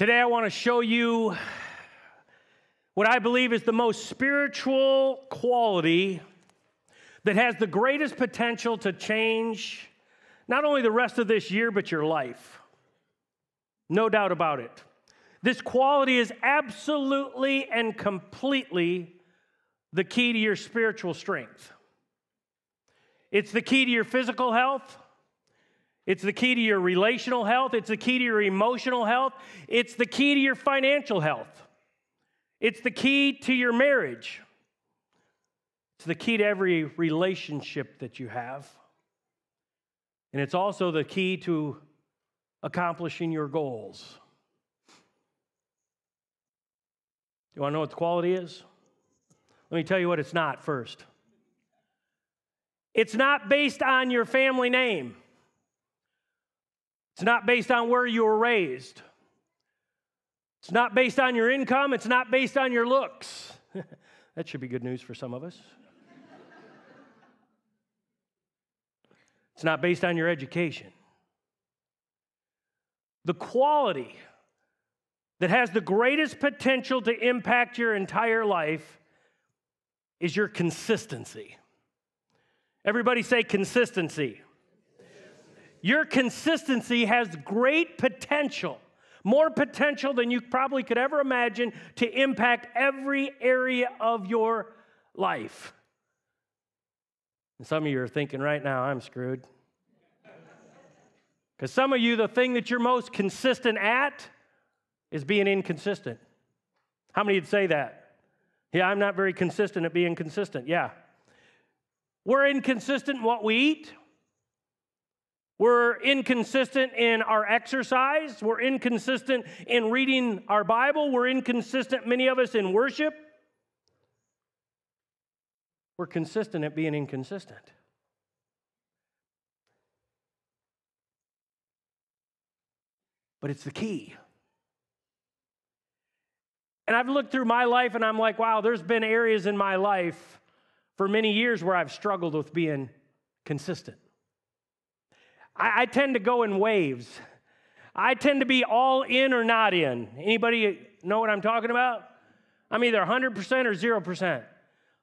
Today, I want to show you what I believe is the most spiritual quality that has the greatest potential to change not only the rest of this year, but your life. No doubt about it. This quality is absolutely and completely the key to your spiritual strength. It's the key to your physical health. It's the key to your relational health. It's the key to your emotional health. It's the key to your financial health. It's the key to your marriage. It's the key to every relationship that you have. And it's also the key to accomplishing your goals. Do you want to know what the quality is? Let me tell you what it's not first. It's not based on your family name. It's not based on where you were raised. It's not based on your income. It's not based on your looks. that should be good news for some of us. it's not based on your education. The quality that has the greatest potential to impact your entire life is your consistency. Everybody say consistency. Your consistency has great potential, more potential than you probably could ever imagine to impact every area of your life. And some of you are thinking right now, I'm screwed. Because some of you, the thing that you're most consistent at is being inconsistent. How many would say that? Yeah, I'm not very consistent at being consistent. Yeah. We're inconsistent in what we eat. We're inconsistent in our exercise. We're inconsistent in reading our Bible. We're inconsistent, many of us, in worship. We're consistent at being inconsistent. But it's the key. And I've looked through my life and I'm like, wow, there's been areas in my life for many years where I've struggled with being consistent. I, I tend to go in waves. I tend to be all in or not in. Anybody know what I'm talking about? I'm either 100% or 0%.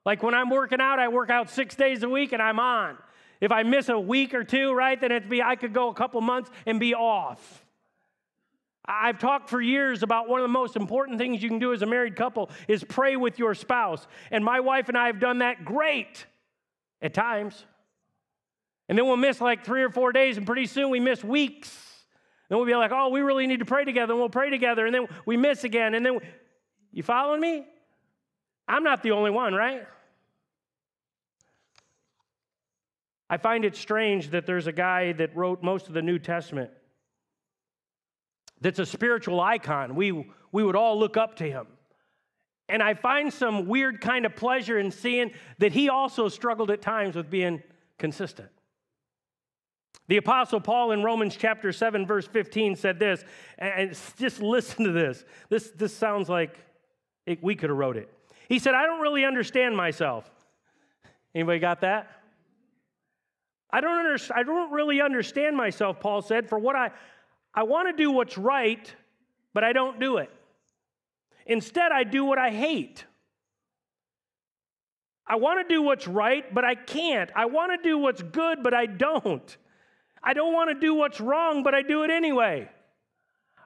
Like when I'm working out, I work out six days a week and I'm on. If I miss a week or two, right, then it'd be I could go a couple months and be off. I've talked for years about one of the most important things you can do as a married couple is pray with your spouse. And my wife and I have done that great at times. And then we'll miss like three or four days, and pretty soon we miss weeks. Then we'll be like, oh, we really need to pray together, and we'll pray together, and then we miss again. And then, we... you following me? I'm not the only one, right? I find it strange that there's a guy that wrote most of the New Testament that's a spiritual icon. We, we would all look up to him. And I find some weird kind of pleasure in seeing that he also struggled at times with being consistent. The Apostle Paul in Romans chapter 7, verse 15 said this, and just listen to this. This, this sounds like it, we could have wrote it. He said, I don't really understand myself. Anybody got that? I don't, under, I don't really understand myself, Paul said, for what I, I want to do what's right, but I don't do it. Instead, I do what I hate. I want to do what's right, but I can't. I want to do what's good, but I don't. I don't want to do what's wrong, but I do it anyway.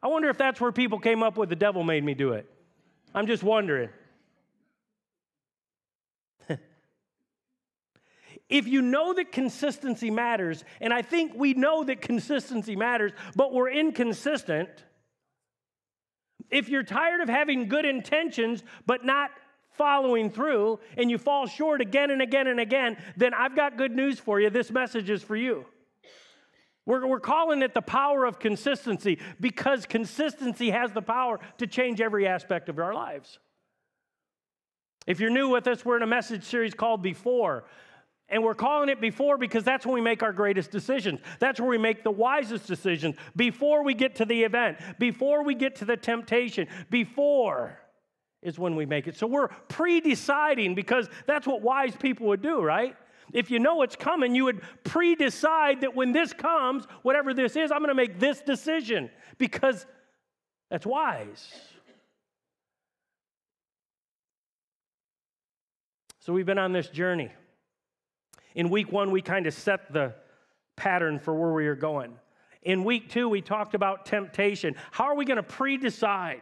I wonder if that's where people came up with the devil made me do it. I'm just wondering. if you know that consistency matters, and I think we know that consistency matters, but we're inconsistent, if you're tired of having good intentions but not following through, and you fall short again and again and again, then I've got good news for you. This message is for you. We're, we're calling it the power of consistency because consistency has the power to change every aspect of our lives. If you're new with us, we're in a message series called Before. And we're calling it before because that's when we make our greatest decisions. That's where we make the wisest decisions before we get to the event, before we get to the temptation, before is when we make it. So we're pre deciding because that's what wise people would do, right? If you know it's coming, you would pre decide that when this comes, whatever this is, I'm going to make this decision because That's wise. So we've been on this journey. In week one, we kind of set the pattern for where we are going. In week two, we talked about temptation. How are we going to pre decide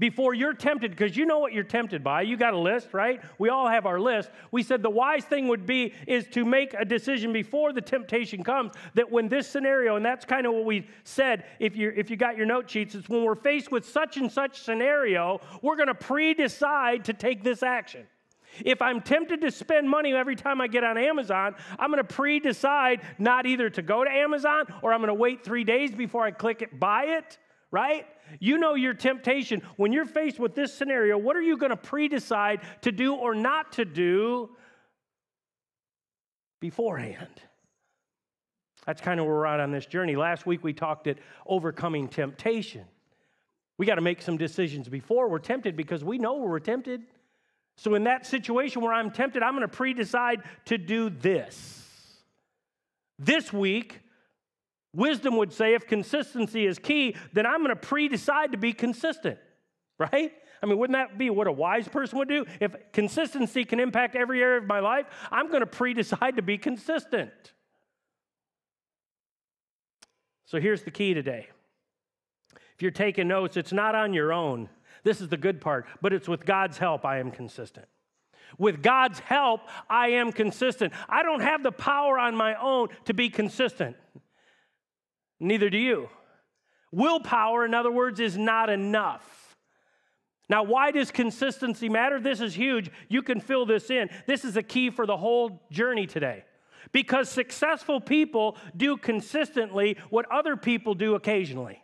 before you're tempted? Because you know what you're tempted by. You got a list, right? We all have our list. We said the wise thing would be is to make a decision before the temptation comes that when this scenario, and that's kind of what we said if you if you got your note sheets, it's when we're faced with such and such scenario, we're going to pre decide to take this action. If I'm tempted to spend money every time I get on Amazon, I'm going to pre decide not either to go to Amazon or I'm going to wait three days before I click it, buy it, right? You know your temptation. When you're faced with this scenario, what are you going to pre decide to do or not to do beforehand? That's kind of where we're at on this journey. Last week we talked at overcoming temptation. We got to make some decisions before we're tempted because we know we're tempted. So, in that situation where I'm tempted, I'm going to pre decide to do this. This week, wisdom would say if consistency is key, then I'm going to pre decide to be consistent, right? I mean, wouldn't that be what a wise person would do? If consistency can impact every area of my life, I'm going to pre decide to be consistent. So, here's the key today. If you're taking notes, it's not on your own. This is the good part, but it's with God's help I am consistent. With God's help, I am consistent. I don't have the power on my own to be consistent. Neither do you. Willpower, in other words, is not enough. Now, why does consistency matter? This is huge. You can fill this in. This is a key for the whole journey today. Because successful people do consistently what other people do occasionally.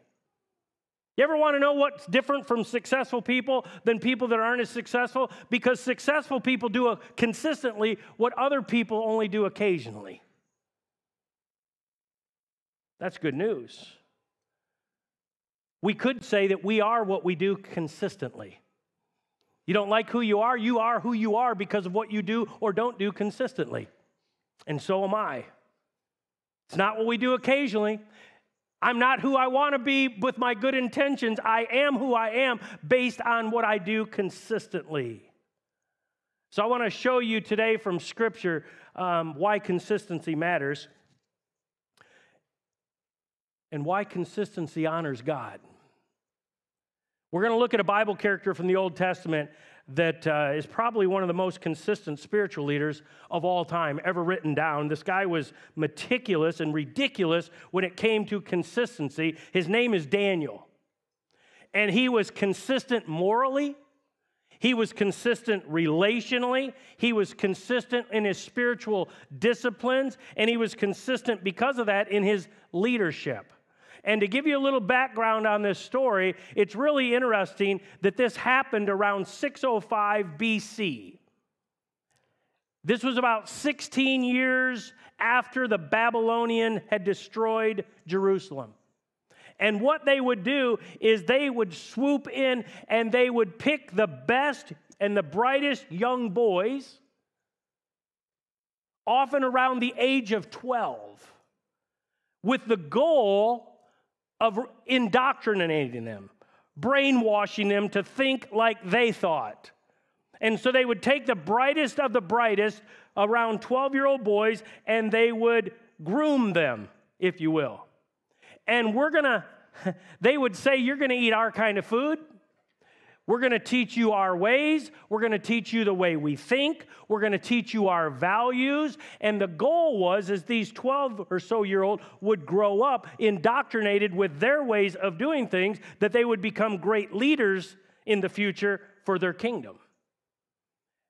You ever want to know what's different from successful people than people that aren't as successful? Because successful people do consistently what other people only do occasionally. That's good news. We could say that we are what we do consistently. You don't like who you are, you are who you are because of what you do or don't do consistently. And so am I. It's not what we do occasionally. I'm not who I want to be with my good intentions. I am who I am based on what I do consistently. So I want to show you today from Scripture um, why consistency matters and why consistency honors God. We're going to look at a Bible character from the Old Testament that uh, is probably one of the most consistent spiritual leaders of all time ever written down. This guy was meticulous and ridiculous when it came to consistency. His name is Daniel. And he was consistent morally, he was consistent relationally, he was consistent in his spiritual disciplines, and he was consistent because of that in his leadership. And to give you a little background on this story, it's really interesting that this happened around 605 BC. This was about 16 years after the Babylonian had destroyed Jerusalem. And what they would do is they would swoop in and they would pick the best and the brightest young boys, often around the age of 12, with the goal of indoctrinating them, brainwashing them to think like they thought. And so they would take the brightest of the brightest, around 12 year old boys, and they would groom them, if you will. And we're gonna, they would say, You're gonna eat our kind of food. We're going to teach you our ways. We're going to teach you the way we think. We're going to teach you our values. And the goal was as these 12 or so year old would grow up indoctrinated with their ways of doing things that they would become great leaders in the future for their kingdom.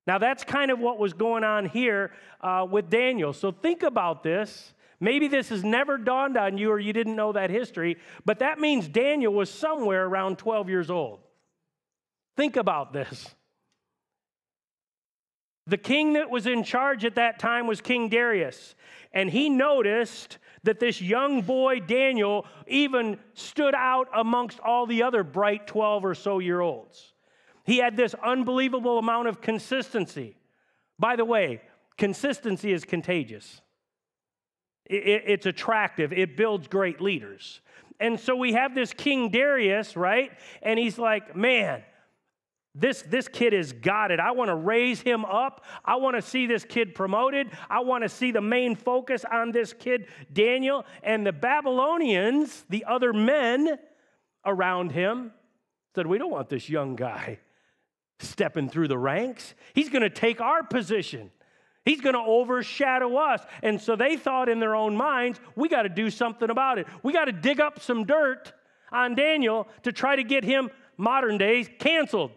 Now, that's kind of what was going on here uh, with Daniel. So think about this. Maybe this has never dawned on you or you didn't know that history, but that means Daniel was somewhere around 12 years old. Think about this. The king that was in charge at that time was King Darius, and he noticed that this young boy, Daniel, even stood out amongst all the other bright 12 or so year olds. He had this unbelievable amount of consistency. By the way, consistency is contagious. It's attractive. It builds great leaders. And so we have this King Darius, right? And he's like, man, this, this kid has got it. I want to raise him up. I want to see this kid promoted. I want to see the main focus on this kid, Daniel. And the Babylonians, the other men around him, said, We don't want this young guy stepping through the ranks. He's going to take our position. He's going to overshadow us. And so they thought in their own minds, we got to do something about it. We got to dig up some dirt on Daniel to try to get him, modern days, canceled.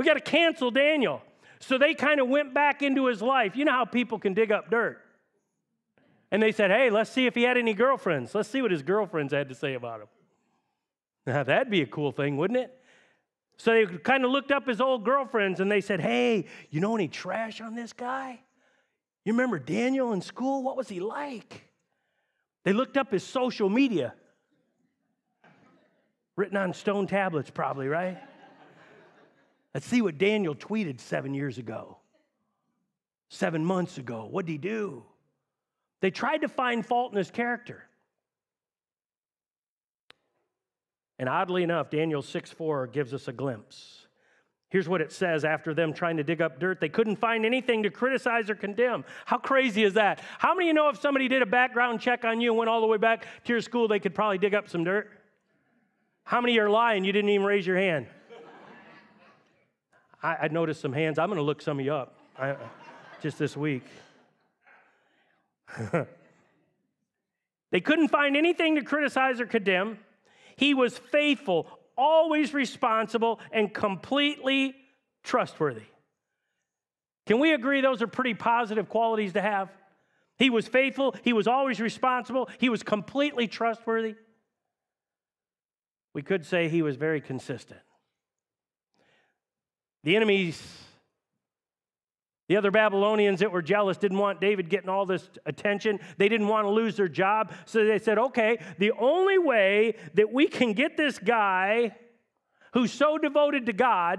We got to cancel Daniel. So they kind of went back into his life. You know how people can dig up dirt. And they said, hey, let's see if he had any girlfriends. Let's see what his girlfriends had to say about him. Now, that'd be a cool thing, wouldn't it? So they kind of looked up his old girlfriends and they said, Hey, you know any trash on this guy? You remember Daniel in school? What was he like? They looked up his social media, written on stone tablets, probably, right? Let's see what Daniel tweeted seven years ago, seven months ago. What did he do? They tried to find fault in his character. And oddly enough, Daniel 6 4 gives us a glimpse. Here's what it says after them trying to dig up dirt. They couldn't find anything to criticize or condemn. How crazy is that? How many of you know if somebody did a background check on you and went all the way back to your school, they could probably dig up some dirt? How many are lying? You didn't even raise your hand. I, I noticed some hands. I'm going to look some of you up I, uh, just this week. they couldn't find anything to criticize or condemn. He was faithful, always responsible, and completely trustworthy. Can we agree those are pretty positive qualities to have? He was faithful, he was always responsible, he was completely trustworthy. We could say he was very consistent. The enemies the other Babylonians that were jealous didn't want David getting all this attention. They didn't want to lose their job. So they said, okay, the only way that we can get this guy who's so devoted to God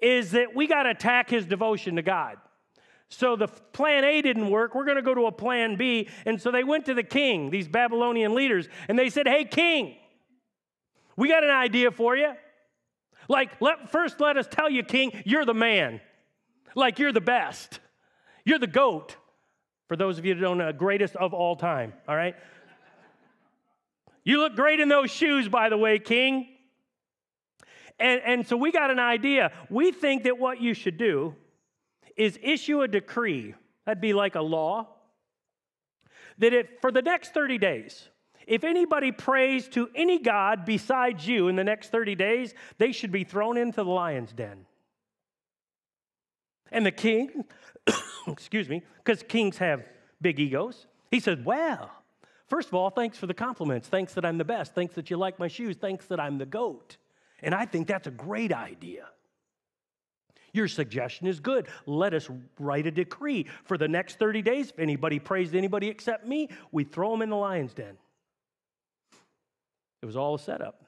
is that we got to attack his devotion to God. So the plan A didn't work. We're going to go to a plan B. And so they went to the king, these Babylonian leaders, and they said, hey, king, we got an idea for you. Like, let, first let us tell you, king, you're the man like you're the best. You're the goat. For those of you that don't know, greatest of all time, all right? You look great in those shoes, by the way, King. And, and so we got an idea. We think that what you should do is issue a decree, that'd be like a law, that if for the next 30 days, if anybody prays to any God besides you in the next 30 days, they should be thrown into the lion's den. And the king, excuse me, because kings have big egos, he said, Well, first of all, thanks for the compliments. Thanks that I'm the best. Thanks that you like my shoes. Thanks that I'm the goat. And I think that's a great idea. Your suggestion is good. Let us write a decree for the next 30 days. If anybody prays to anybody except me, we throw them in the lion's den. It was all a setup.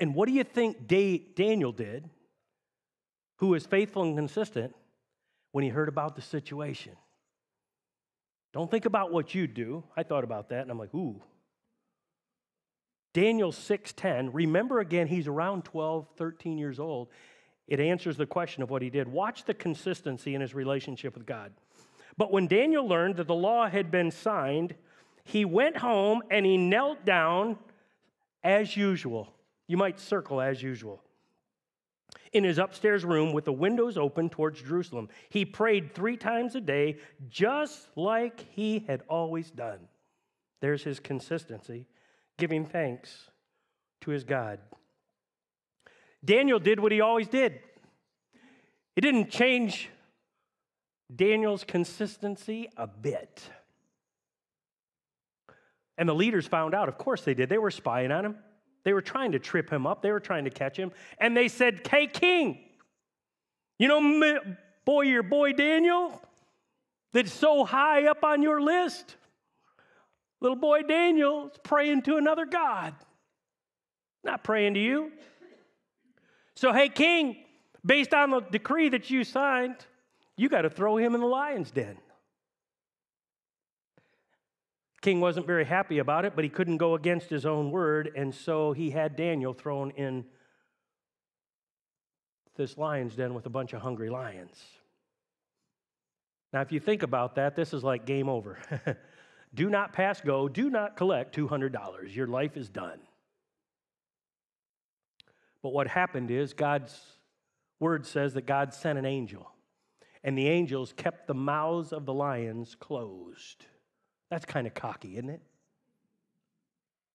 And what do you think Daniel did who was faithful and consistent when he heard about the situation. Don't think about what you do. I thought about that and I'm like, ooh. Daniel 6:10, remember again he's around 12, 13 years old. It answers the question of what he did. Watch the consistency in his relationship with God. But when Daniel learned that the law had been signed, he went home and he knelt down as usual. You might circle as usual in his upstairs room with the windows open towards Jerusalem. He prayed three times a day, just like he had always done. There's his consistency, giving thanks to his God. Daniel did what he always did. It didn't change Daniel's consistency a bit. And the leaders found out. Of course they did. They were spying on him. They were trying to trip him up, they were trying to catch him. And they said, Hey, king, you know, boy, your boy Daniel, that's so high up on your list. Little boy Daniel is praying to another God, not praying to you. So, hey, king, based on the decree that you signed, you got to throw him in the lion's den. King wasn't very happy about it, but he couldn't go against his own word, and so he had Daniel thrown in this lion's den with a bunch of hungry lions. Now, if you think about that, this is like game over. do not pass go, do not collect $200. Your life is done. But what happened is God's word says that God sent an angel, and the angels kept the mouths of the lions closed. That's kind of cocky, isn't it?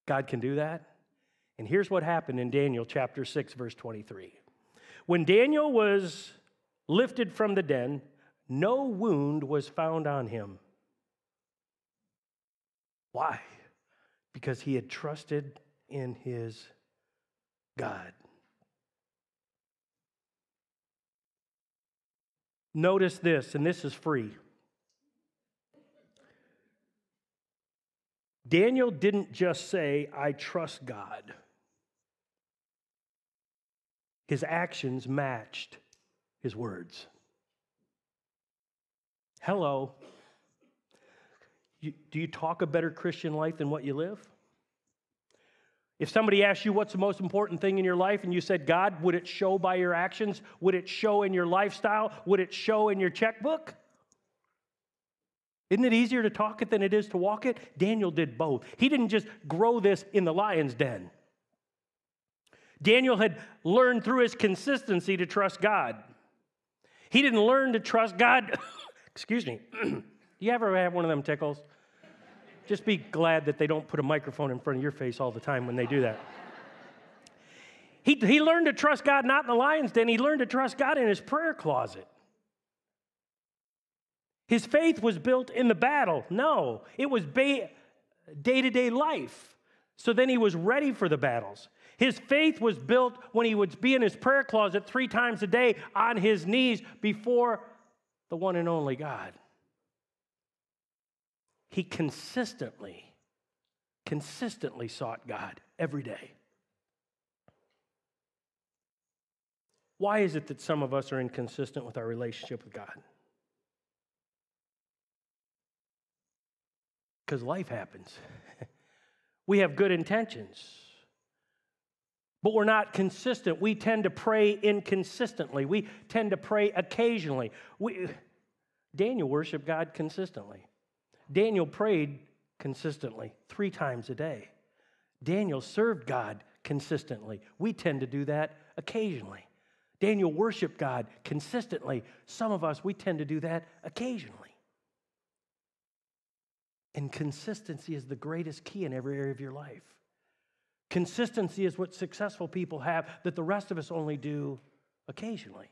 God can do that. And here's what happened in Daniel chapter 6, verse 23. When Daniel was lifted from the den, no wound was found on him. Why? Because he had trusted in his God. Notice this, and this is free. Daniel didn't just say, I trust God. His actions matched his words. Hello. You, do you talk a better Christian life than what you live? If somebody asked you what's the most important thing in your life and you said God, would it show by your actions? Would it show in your lifestyle? Would it show in your checkbook? Isn't it easier to talk it than it is to walk it? Daniel did both. He didn't just grow this in the lion's den. Daniel had learned through his consistency to trust God. He didn't learn to trust God. Excuse me. Do you ever have one of them tickles? Just be glad that they don't put a microphone in front of your face all the time when they do that. he, he learned to trust God not in the lion's den, he learned to trust God in his prayer closet. His faith was built in the battle. No, it was day to day life. So then he was ready for the battles. His faith was built when he would be in his prayer closet three times a day on his knees before the one and only God he consistently, consistently sought God every day. Why is it that some of us are inconsistent with our relationship with God? Because life happens. we have good intentions, but we're not consistent. We tend to pray inconsistently, we tend to pray occasionally. We, Daniel worshiped God consistently. Daniel prayed consistently three times a day. Daniel served God consistently. We tend to do that occasionally. Daniel worshiped God consistently. Some of us, we tend to do that occasionally. And consistency is the greatest key in every area of your life. Consistency is what successful people have that the rest of us only do occasionally.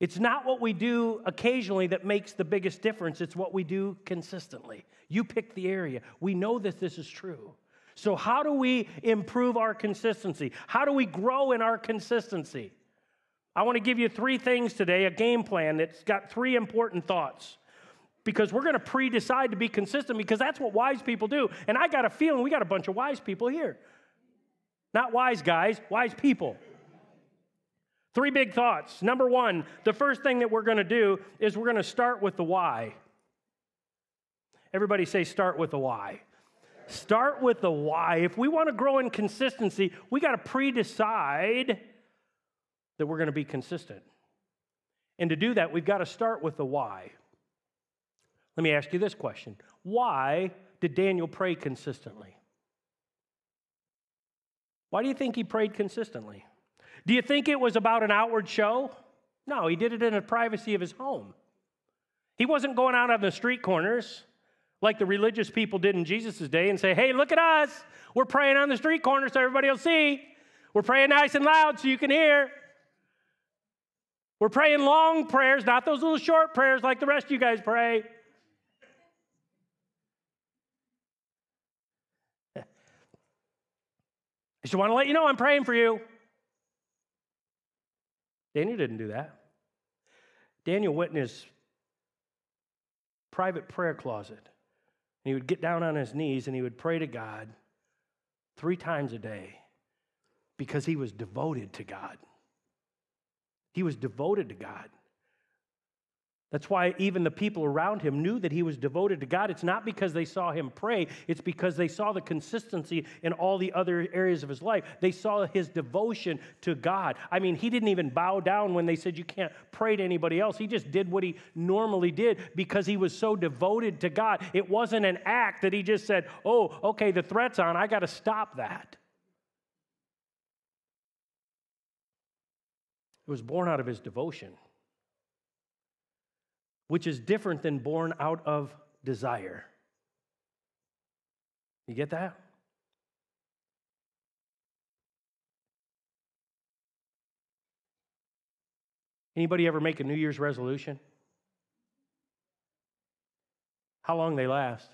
It's not what we do occasionally that makes the biggest difference, it's what we do consistently. You pick the area. We know that this is true. So, how do we improve our consistency? How do we grow in our consistency? I want to give you three things today a game plan that's got three important thoughts. Because we're going to pre decide to be consistent because that's what wise people do. And I got a feeling we got a bunch of wise people here. Not wise guys, wise people. Three big thoughts. Number one, the first thing that we're going to do is we're going to start with the why. Everybody say, start with the why. Start with the why. If we want to grow in consistency, we got to pre decide that we're going to be consistent. And to do that, we've got to start with the why. Let me ask you this question Why did Daniel pray consistently? Why do you think he prayed consistently? Do you think it was about an outward show? No, he did it in the privacy of his home. He wasn't going out on the street corners like the religious people did in Jesus' day and say, hey, look at us. We're praying on the street corner so everybody will see. We're praying nice and loud so you can hear. We're praying long prayers, not those little short prayers like the rest of you guys pray. Just want to let you know I'm praying for you. Daniel didn't do that. Daniel went in his private prayer closet and he would get down on his knees and he would pray to God three times a day because he was devoted to God. He was devoted to God. That's why even the people around him knew that he was devoted to God. It's not because they saw him pray, it's because they saw the consistency in all the other areas of his life. They saw his devotion to God. I mean, he didn't even bow down when they said, You can't pray to anybody else. He just did what he normally did because he was so devoted to God. It wasn't an act that he just said, Oh, okay, the threat's on. I got to stop that. It was born out of his devotion which is different than born out of desire. You get that? Anybody ever make a New Year's resolution? How long they last?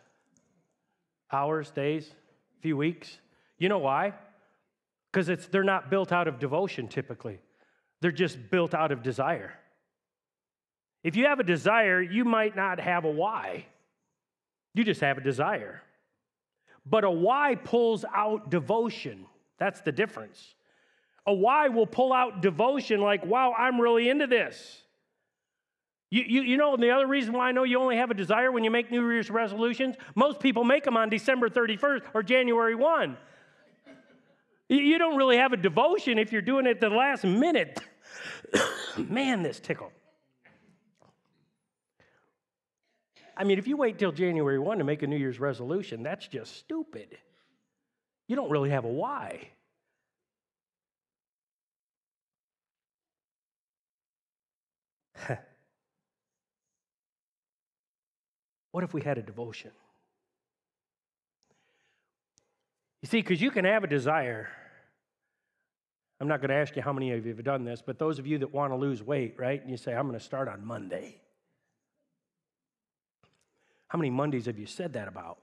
Hours, days, a few weeks? You know why? Because they're not built out of devotion typically. They're just built out of desire. If you have a desire, you might not have a why. You just have a desire. But a why pulls out devotion. That's the difference. A why will pull out devotion like, wow, I'm really into this. You, you, you know, the other reason why I know you only have a desire when you make New Year's resolutions, most people make them on December 31st or January 1. You don't really have a devotion if you're doing it the last minute. Man, this tickle. I mean, if you wait till January 1 to make a New Year's resolution, that's just stupid. You don't really have a why. what if we had a devotion? You see, because you can have a desire. I'm not going to ask you how many of you have done this, but those of you that want to lose weight, right? And you say, I'm going to start on Monday. How many Mondays have you said that about?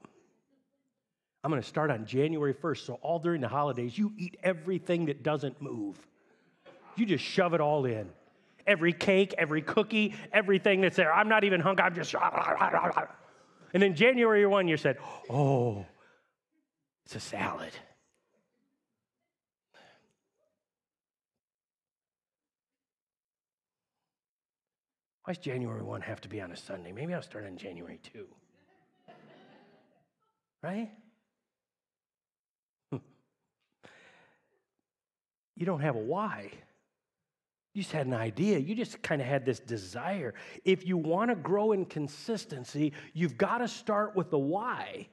I'm going to start on January 1st. So, all during the holidays, you eat everything that doesn't move. You just shove it all in. Every cake, every cookie, everything that's there. I'm not even hungry. I'm just. And then January 1, you said, Oh, it's a salad. Why does January 1 have to be on a Sunday? Maybe I'll start on January 2. right? Hmm. You don't have a why. You just had an idea. You just kind of had this desire. If you want to grow in consistency, you've got to start with the why.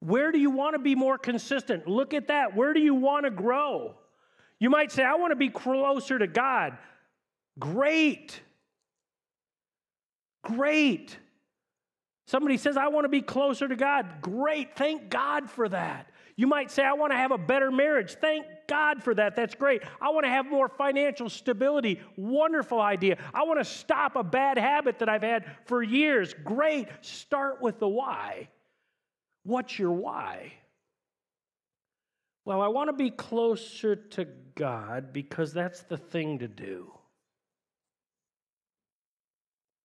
Where do you want to be more consistent? Look at that. Where do you want to grow? You might say, I want to be closer to God. Great. Great. Somebody says, I want to be closer to God. Great. Thank God for that. You might say, I want to have a better marriage. Thank God for that. That's great. I want to have more financial stability. Wonderful idea. I want to stop a bad habit that I've had for years. Great. Start with the why. What's your why? Well, I want to be closer to God because that's the thing to do.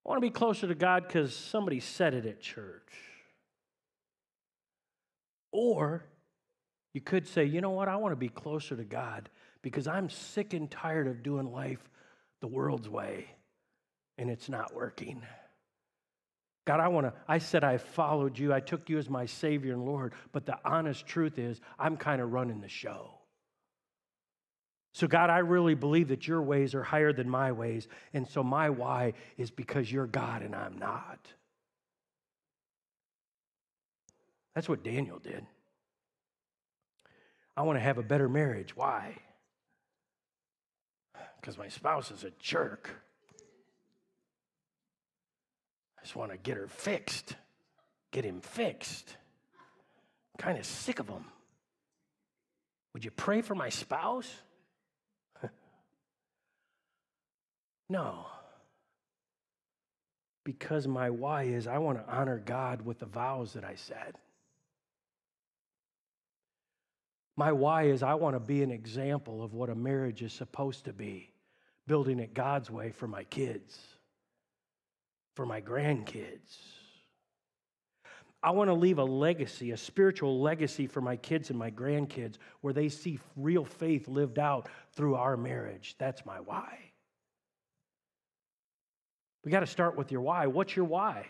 I want to be closer to God because somebody said it at church. Or you could say, you know what, I want to be closer to God because I'm sick and tired of doing life the world's way and it's not working. God, I want to, I said I followed you. I took you as my Savior and Lord. But the honest truth is, I'm kind of running the show. So, God, I really believe that your ways are higher than my ways. And so, my why is because you're God and I'm not. That's what Daniel did. I want to have a better marriage. Why? Because my spouse is a jerk. I just want to get her fixed, get him fixed. I'm kind of sick of him. Would you pray for my spouse? No. Because my why is I want to honor God with the vows that I said. My why is I want to be an example of what a marriage is supposed to be, building it God's way for my kids, for my grandkids. I want to leave a legacy, a spiritual legacy for my kids and my grandkids where they see real faith lived out through our marriage. That's my why. We got to start with your why. What's your why?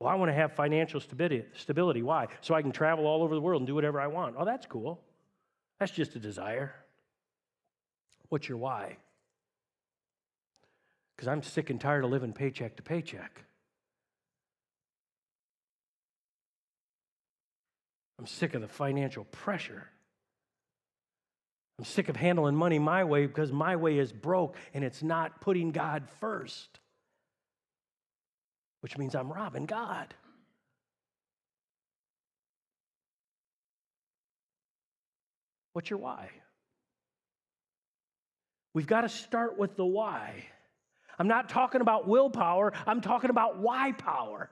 Well, I want to have financial stability. Stability. Why? So I can travel all over the world and do whatever I want. Oh, that's cool. That's just a desire. What's your why? Because I'm sick and tired of living paycheck to paycheck. I'm sick of the financial pressure. I'm sick of handling money my way because my way is broke and it's not putting God first, which means I'm robbing God. What's your why? We've got to start with the why. I'm not talking about willpower, I'm talking about why power.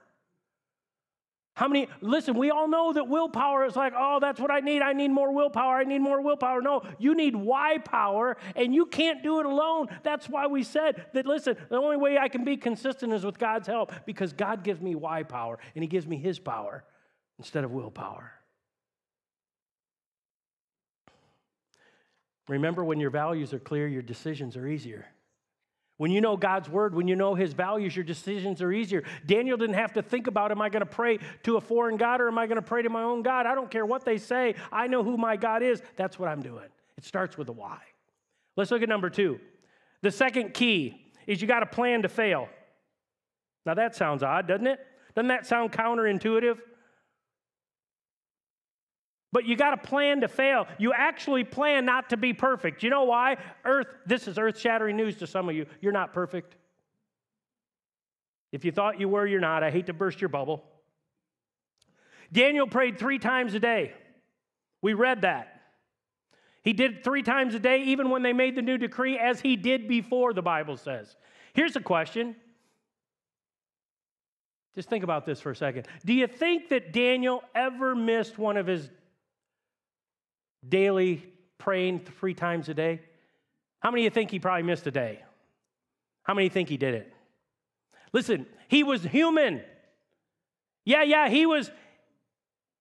How many, listen, we all know that willpower is like, oh, that's what I need. I need more willpower. I need more willpower. No, you need why power, and you can't do it alone. That's why we said that, listen, the only way I can be consistent is with God's help because God gives me why power, and He gives me His power instead of willpower. Remember, when your values are clear, your decisions are easier. When you know God's word, when you know his values, your decisions are easier. Daniel didn't have to think about am I going to pray to a foreign God or am I going to pray to my own God? I don't care what they say. I know who my God is. That's what I'm doing. It starts with a why. Let's look at number two. The second key is you got a plan to fail. Now that sounds odd, doesn't it? Doesn't that sound counterintuitive? But you got to plan to fail. You actually plan not to be perfect. You know why? Earth, this is earth shattering news to some of you. You're not perfect. If you thought you were, you're not. I hate to burst your bubble. Daniel prayed three times a day. We read that. He did three times a day, even when they made the new decree, as he did before, the Bible says. Here's a question. Just think about this for a second. Do you think that Daniel ever missed one of his daily praying three times a day? How many of you think he probably missed a day? How many think he did it? Listen, he was human. Yeah, yeah, he was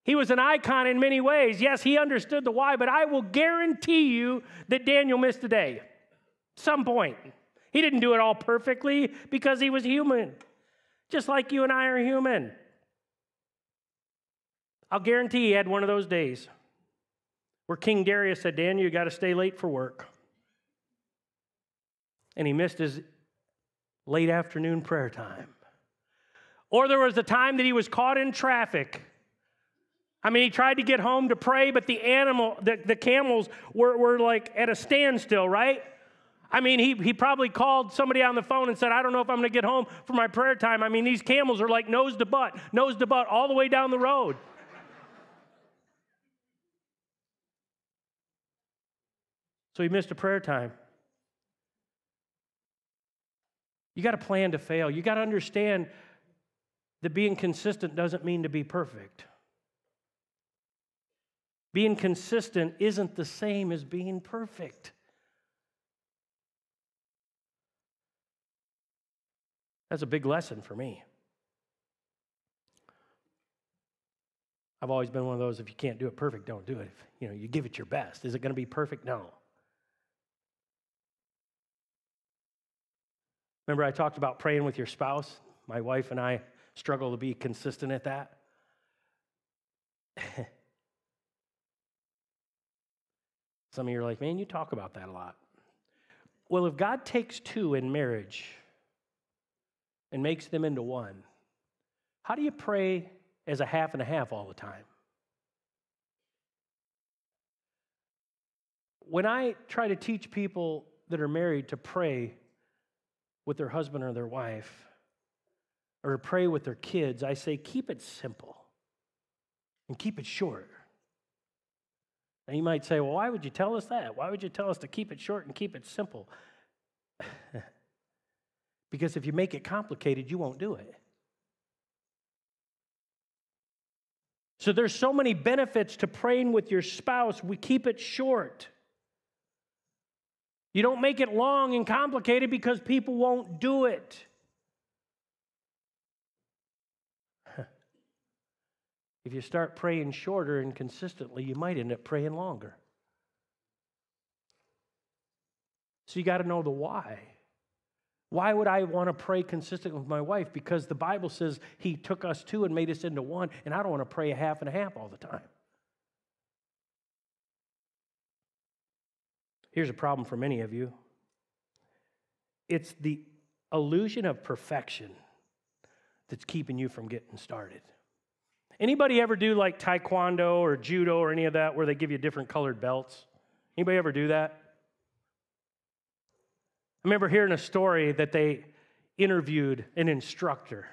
he was an icon in many ways. Yes, he understood the why, but I will guarantee you that Daniel missed a day. Some point. He didn't do it all perfectly because he was human. Just like you and I are human. I'll guarantee he had one of those days where King Darius said, Daniel, you got to stay late for work. And he missed his late afternoon prayer time. Or there was a time that he was caught in traffic. I mean, he tried to get home to pray, but the animal, the, the camels were, were like at a standstill, right? I mean, he, he probably called somebody on the phone and said, I don't know if I'm going to get home for my prayer time. I mean, these camels are like nose to butt, nose to butt, all the way down the road. So he missed a prayer time. You got to plan to fail. You got to understand that being consistent doesn't mean to be perfect. Being consistent isn't the same as being perfect. That's a big lesson for me. I've always been one of those if you can't do it perfect, don't do it. If, you know, you give it your best. Is it going to be perfect? No. Remember, I talked about praying with your spouse? My wife and I struggle to be consistent at that. Some of you are like, man, you talk about that a lot. Well, if God takes two in marriage and makes them into one, how do you pray as a half and a half all the time? When I try to teach people that are married to pray with their husband or their wife or pray with their kids, I say keep it simple and keep it short. And you might say, well, why would you tell us that? Why would you tell us to keep it short and keep it simple? because if you make it complicated, you won't do it. So there's so many benefits to praying with your spouse. We keep it short. You don't make it long and complicated because people won't do it. if you start praying shorter and consistently, you might end up praying longer. So you got to know the why. Why would I want to pray consistent with my wife? Because the Bible says he took us two and made us into one, and I don't want to pray a half and a half all the time. Here's a problem for many of you it's the illusion of perfection that's keeping you from getting started. Anybody ever do like taekwondo or judo or any of that where they give you different colored belts? Anybody ever do that? I remember hearing a story that they interviewed an instructor.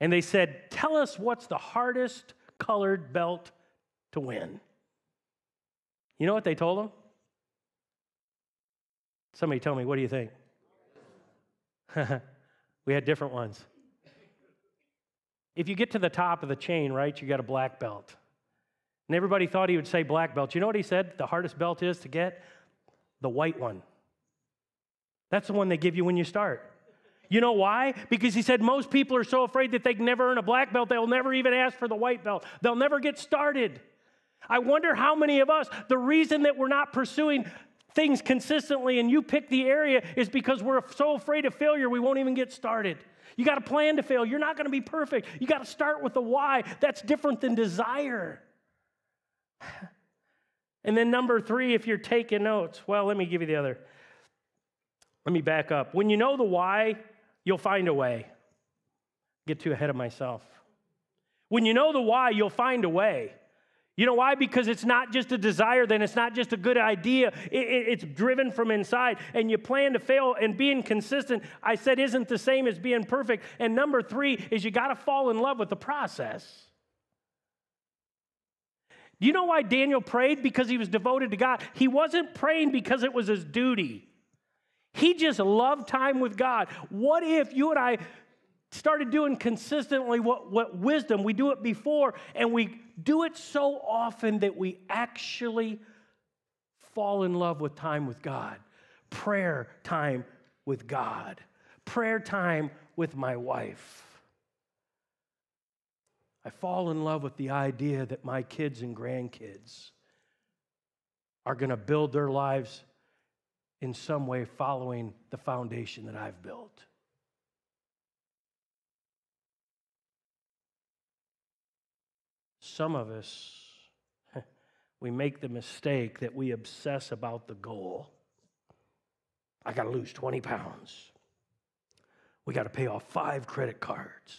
And they said, Tell us what's the hardest colored belt to win. You know what they told him? Somebody tell me, what do you think? we had different ones. If you get to the top of the chain, right, you got a black belt. And everybody thought he would say black belt. You know what he said the hardest belt is to get? The white one. That's the one they give you when you start. You know why? Because he said most people are so afraid that they can never earn a black belt, they'll never even ask for the white belt. They'll never get started. I wonder how many of us, the reason that we're not pursuing things consistently and you pick the area is because we're so afraid of failure, we won't even get started. You got a plan to fail. You're not going to be perfect. You got to start with the why. That's different than desire. And then, number three, if you're taking notes, well, let me give you the other. Let me back up. When you know the why, you'll find a way. Get too ahead of myself. When you know the why, you'll find a way. You know why? Because it's not just a desire, then it's not just a good idea. It, it, it's driven from inside, and you plan to fail. And being consistent, I said, isn't the same as being perfect. And number three is you got to fall in love with the process. Do you know why Daniel prayed? Because he was devoted to God. He wasn't praying because it was his duty. He just loved time with God. What if you and I started doing consistently what, what wisdom, we do it before, and we do it so often that we actually fall in love with time with God. Prayer time with God. Prayer time with my wife. I fall in love with the idea that my kids and grandkids are going to build their lives in some way following the foundation that I've built. Some of us, we make the mistake that we obsess about the goal. I got to lose 20 pounds. We got to pay off five credit cards.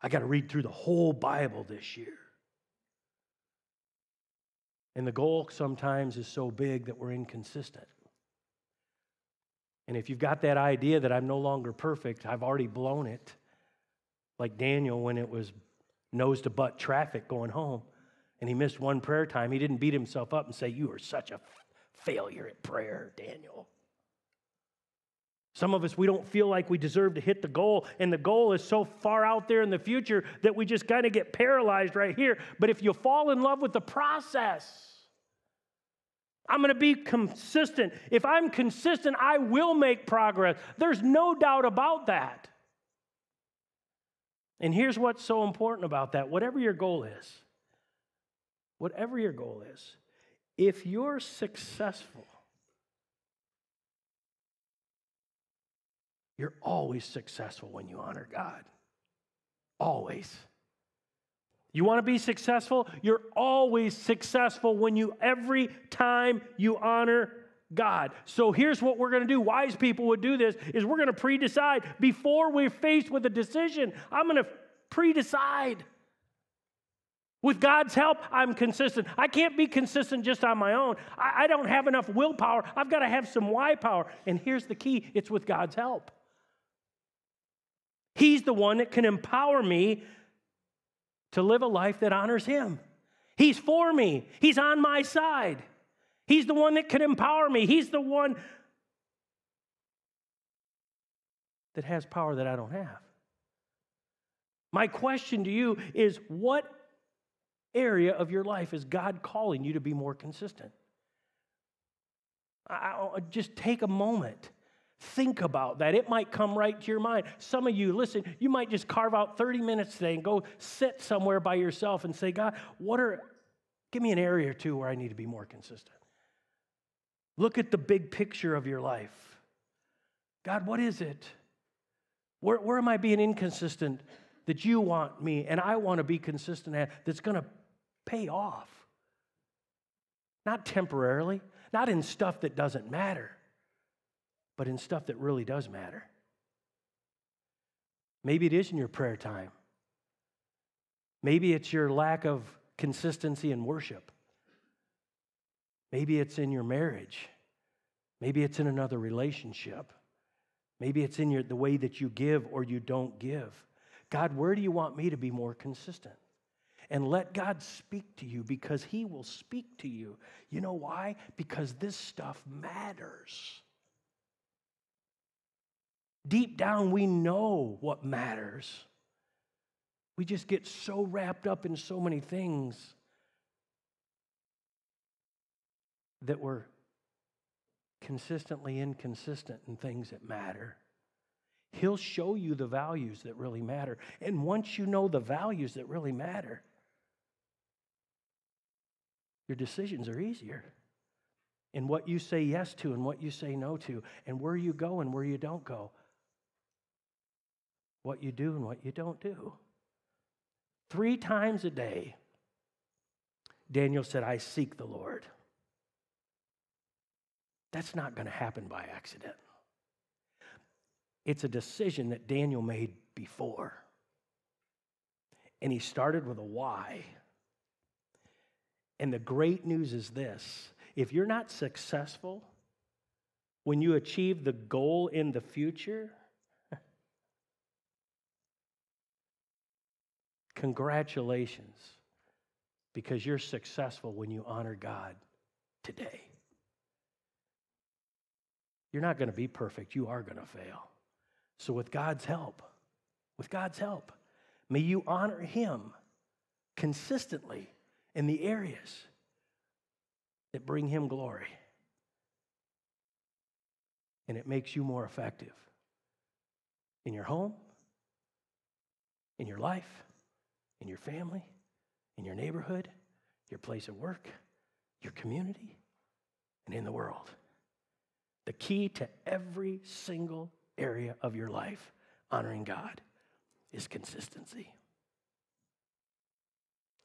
I got to read through the whole Bible this year. And the goal sometimes is so big that we're inconsistent. And if you've got that idea that I'm no longer perfect, I've already blown it, like Daniel when it was nose to butt traffic going home and he missed one prayer time, he didn't beat himself up and say, You are such a failure at prayer, Daniel. Some of us, we don't feel like we deserve to hit the goal, and the goal is so far out there in the future that we just kind of get paralyzed right here. But if you fall in love with the process, I'm going to be consistent. If I'm consistent, I will make progress. There's no doubt about that. And here's what's so important about that whatever your goal is, whatever your goal is, if you're successful, you're always successful when you honor God. Always. You want to be successful? You're always successful when you, every time you honor God. So here's what we're going to do. Wise people would do this is we're going to pre-decide before we're faced with a decision. I'm going to pre-decide. With God's help, I'm consistent. I can't be consistent just on my own. I, I don't have enough willpower. I've got to have some why power. And here's the key it's with God's help. He's the one that can empower me to live a life that honors Him. He's for me, He's on my side. He's the one that can empower me. He's the one that has power that I don't have. My question to you is what area of your life is God calling you to be more consistent? I, oh, just take a moment. Think about that. It might come right to your mind. Some of you, listen, you might just carve out 30 minutes today and go sit somewhere by yourself and say, God, what are, give me an area or two where I need to be more consistent. Look at the big picture of your life. God, what is it? Where, where am I being inconsistent that you want me and I want to be consistent at that's going to pay off? Not temporarily, not in stuff that doesn't matter, but in stuff that really does matter. Maybe it is in your prayer time. Maybe it's your lack of consistency in worship. Maybe it's in your marriage. Maybe it's in another relationship. Maybe it's in your, the way that you give or you don't give. God, where do you want me to be more consistent? And let God speak to you because He will speak to you. You know why? Because this stuff matters. Deep down, we know what matters. We just get so wrapped up in so many things that we're consistently inconsistent in things that matter. He'll show you the values that really matter. And once you know the values that really matter, your decisions are easier in what you say yes to and what you say no to, and where you go and where you don't go, what you do and what you don't do. Three times a day, Daniel said, I seek the Lord. That's not going to happen by accident. It's a decision that Daniel made before. And he started with a why. And the great news is this if you're not successful when you achieve the goal in the future, congratulations, because you're successful when you honor God today. You're not going to be perfect. You are going to fail. So, with God's help, with God's help, may you honor Him consistently in the areas that bring Him glory. And it makes you more effective in your home, in your life, in your family, in your neighborhood, your place of work, your community, and in the world. The key to every single area of your life honoring God is consistency.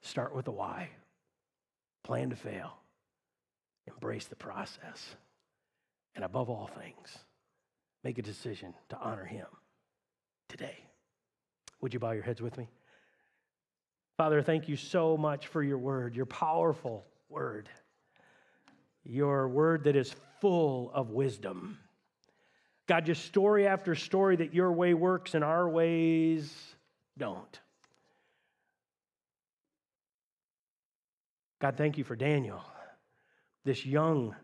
Start with the why, plan to fail, embrace the process, and above all things, make a decision to honor Him today. Would you bow your heads with me? Father, thank you so much for your word, your powerful word, your word that is full of wisdom. God, just story after story that your way works and our ways don't. God, thank you for Daniel, this young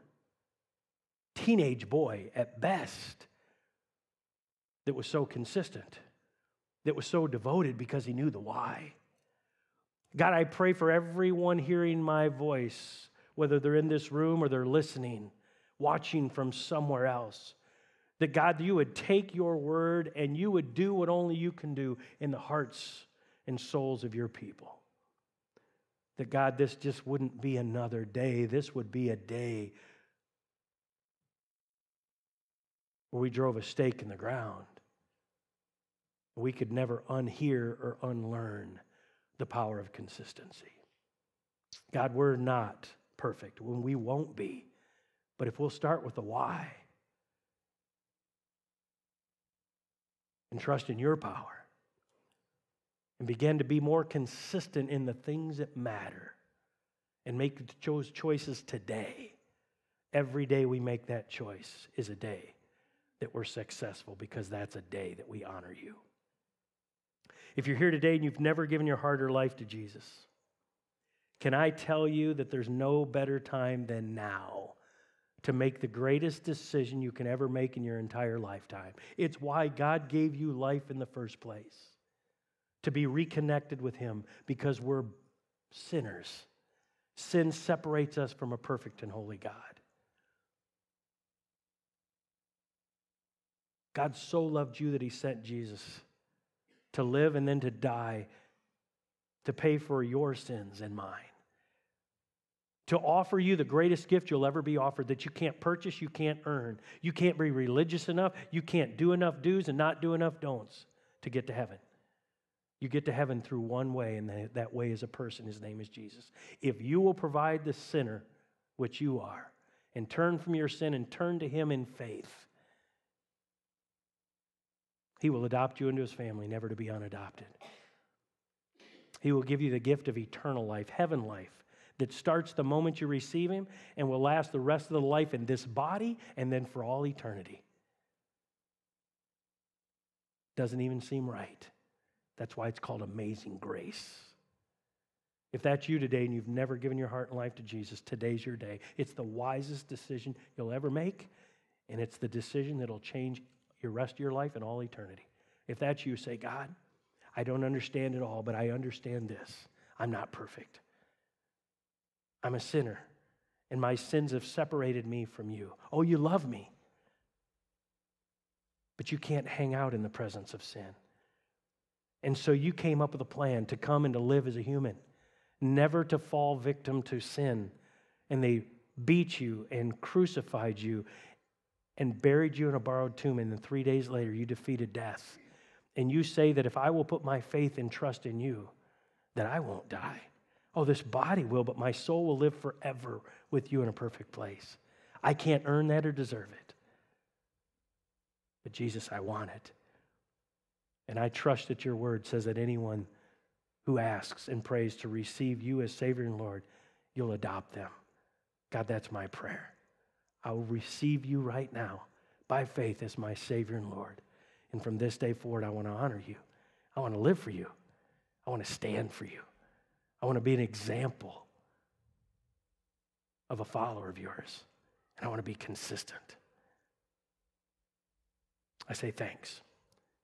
teenage boy at best that was so consistent, that was so devoted because he knew the why. God, I pray for everyone hearing my voice, whether they're in this room or they're listening watching from somewhere else. That God, you would take your word and you would do what only you can do in the hearts and souls of your people. That God, this just wouldn't be another day. This would be a day where we drove a stake in the ground. We could never unhear or unlearn the power of consistency. God, we're not perfect when we won't be. But if we'll start with the why and trust in your power and begin to be more consistent in the things that matter and make those choices today, every day we make that choice is a day that we're successful because that's a day that we honor you. If you're here today and you've never given your heart or life to Jesus, can I tell you that there's no better time than now to make the greatest decision you can ever make in your entire lifetime. It's why God gave you life in the first place to be reconnected with Him because we're sinners. Sin separates us from a perfect and holy God. God so loved you that He sent Jesus to live and then to die to pay for your sins and mine to offer you the greatest gift you'll ever be offered that you can't purchase, you can't earn. You can't be religious enough, you can't do enough do's and not do enough don'ts to get to heaven. You get to heaven through one way, and that way is a person. His name is Jesus. If you will provide the sinner, which you are, and turn from your sin and turn to Him in faith, He will adopt you into His family, never to be unadopted. He will give you the gift of eternal life, heaven life, that starts the moment you receive Him and will last the rest of the life in this body and then for all eternity. Doesn't even seem right. That's why it's called amazing grace. If that's you today and you've never given your heart and life to Jesus, today's your day. It's the wisest decision you'll ever make, and it's the decision that'll change your rest of your life and all eternity. If that's you, say, God, I don't understand it all, but I understand this. I'm not perfect. I'm a sinner, and my sins have separated me from you. Oh, you love me, but you can't hang out in the presence of sin. And so you came up with a plan to come and to live as a human, never to fall victim to sin. And they beat you and crucified you and buried you in a borrowed tomb. And then three days later, you defeated death. And you say that if I will put my faith and trust in you, that I won't die. Oh, this body will, but my soul will live forever with you in a perfect place. I can't earn that or deserve it. But Jesus, I want it. And I trust that your word says that anyone who asks and prays to receive you as Savior and Lord, you'll adopt them. God, that's my prayer. I will receive you right now by faith as my Savior and Lord. And from this day forward, I want to honor you. I want to live for you. I want to stand for you. I want to be an example of a follower of yours. And I want to be consistent. I say thanks.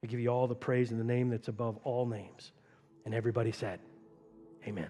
I give you all the praise in the name that's above all names. And everybody said, Amen.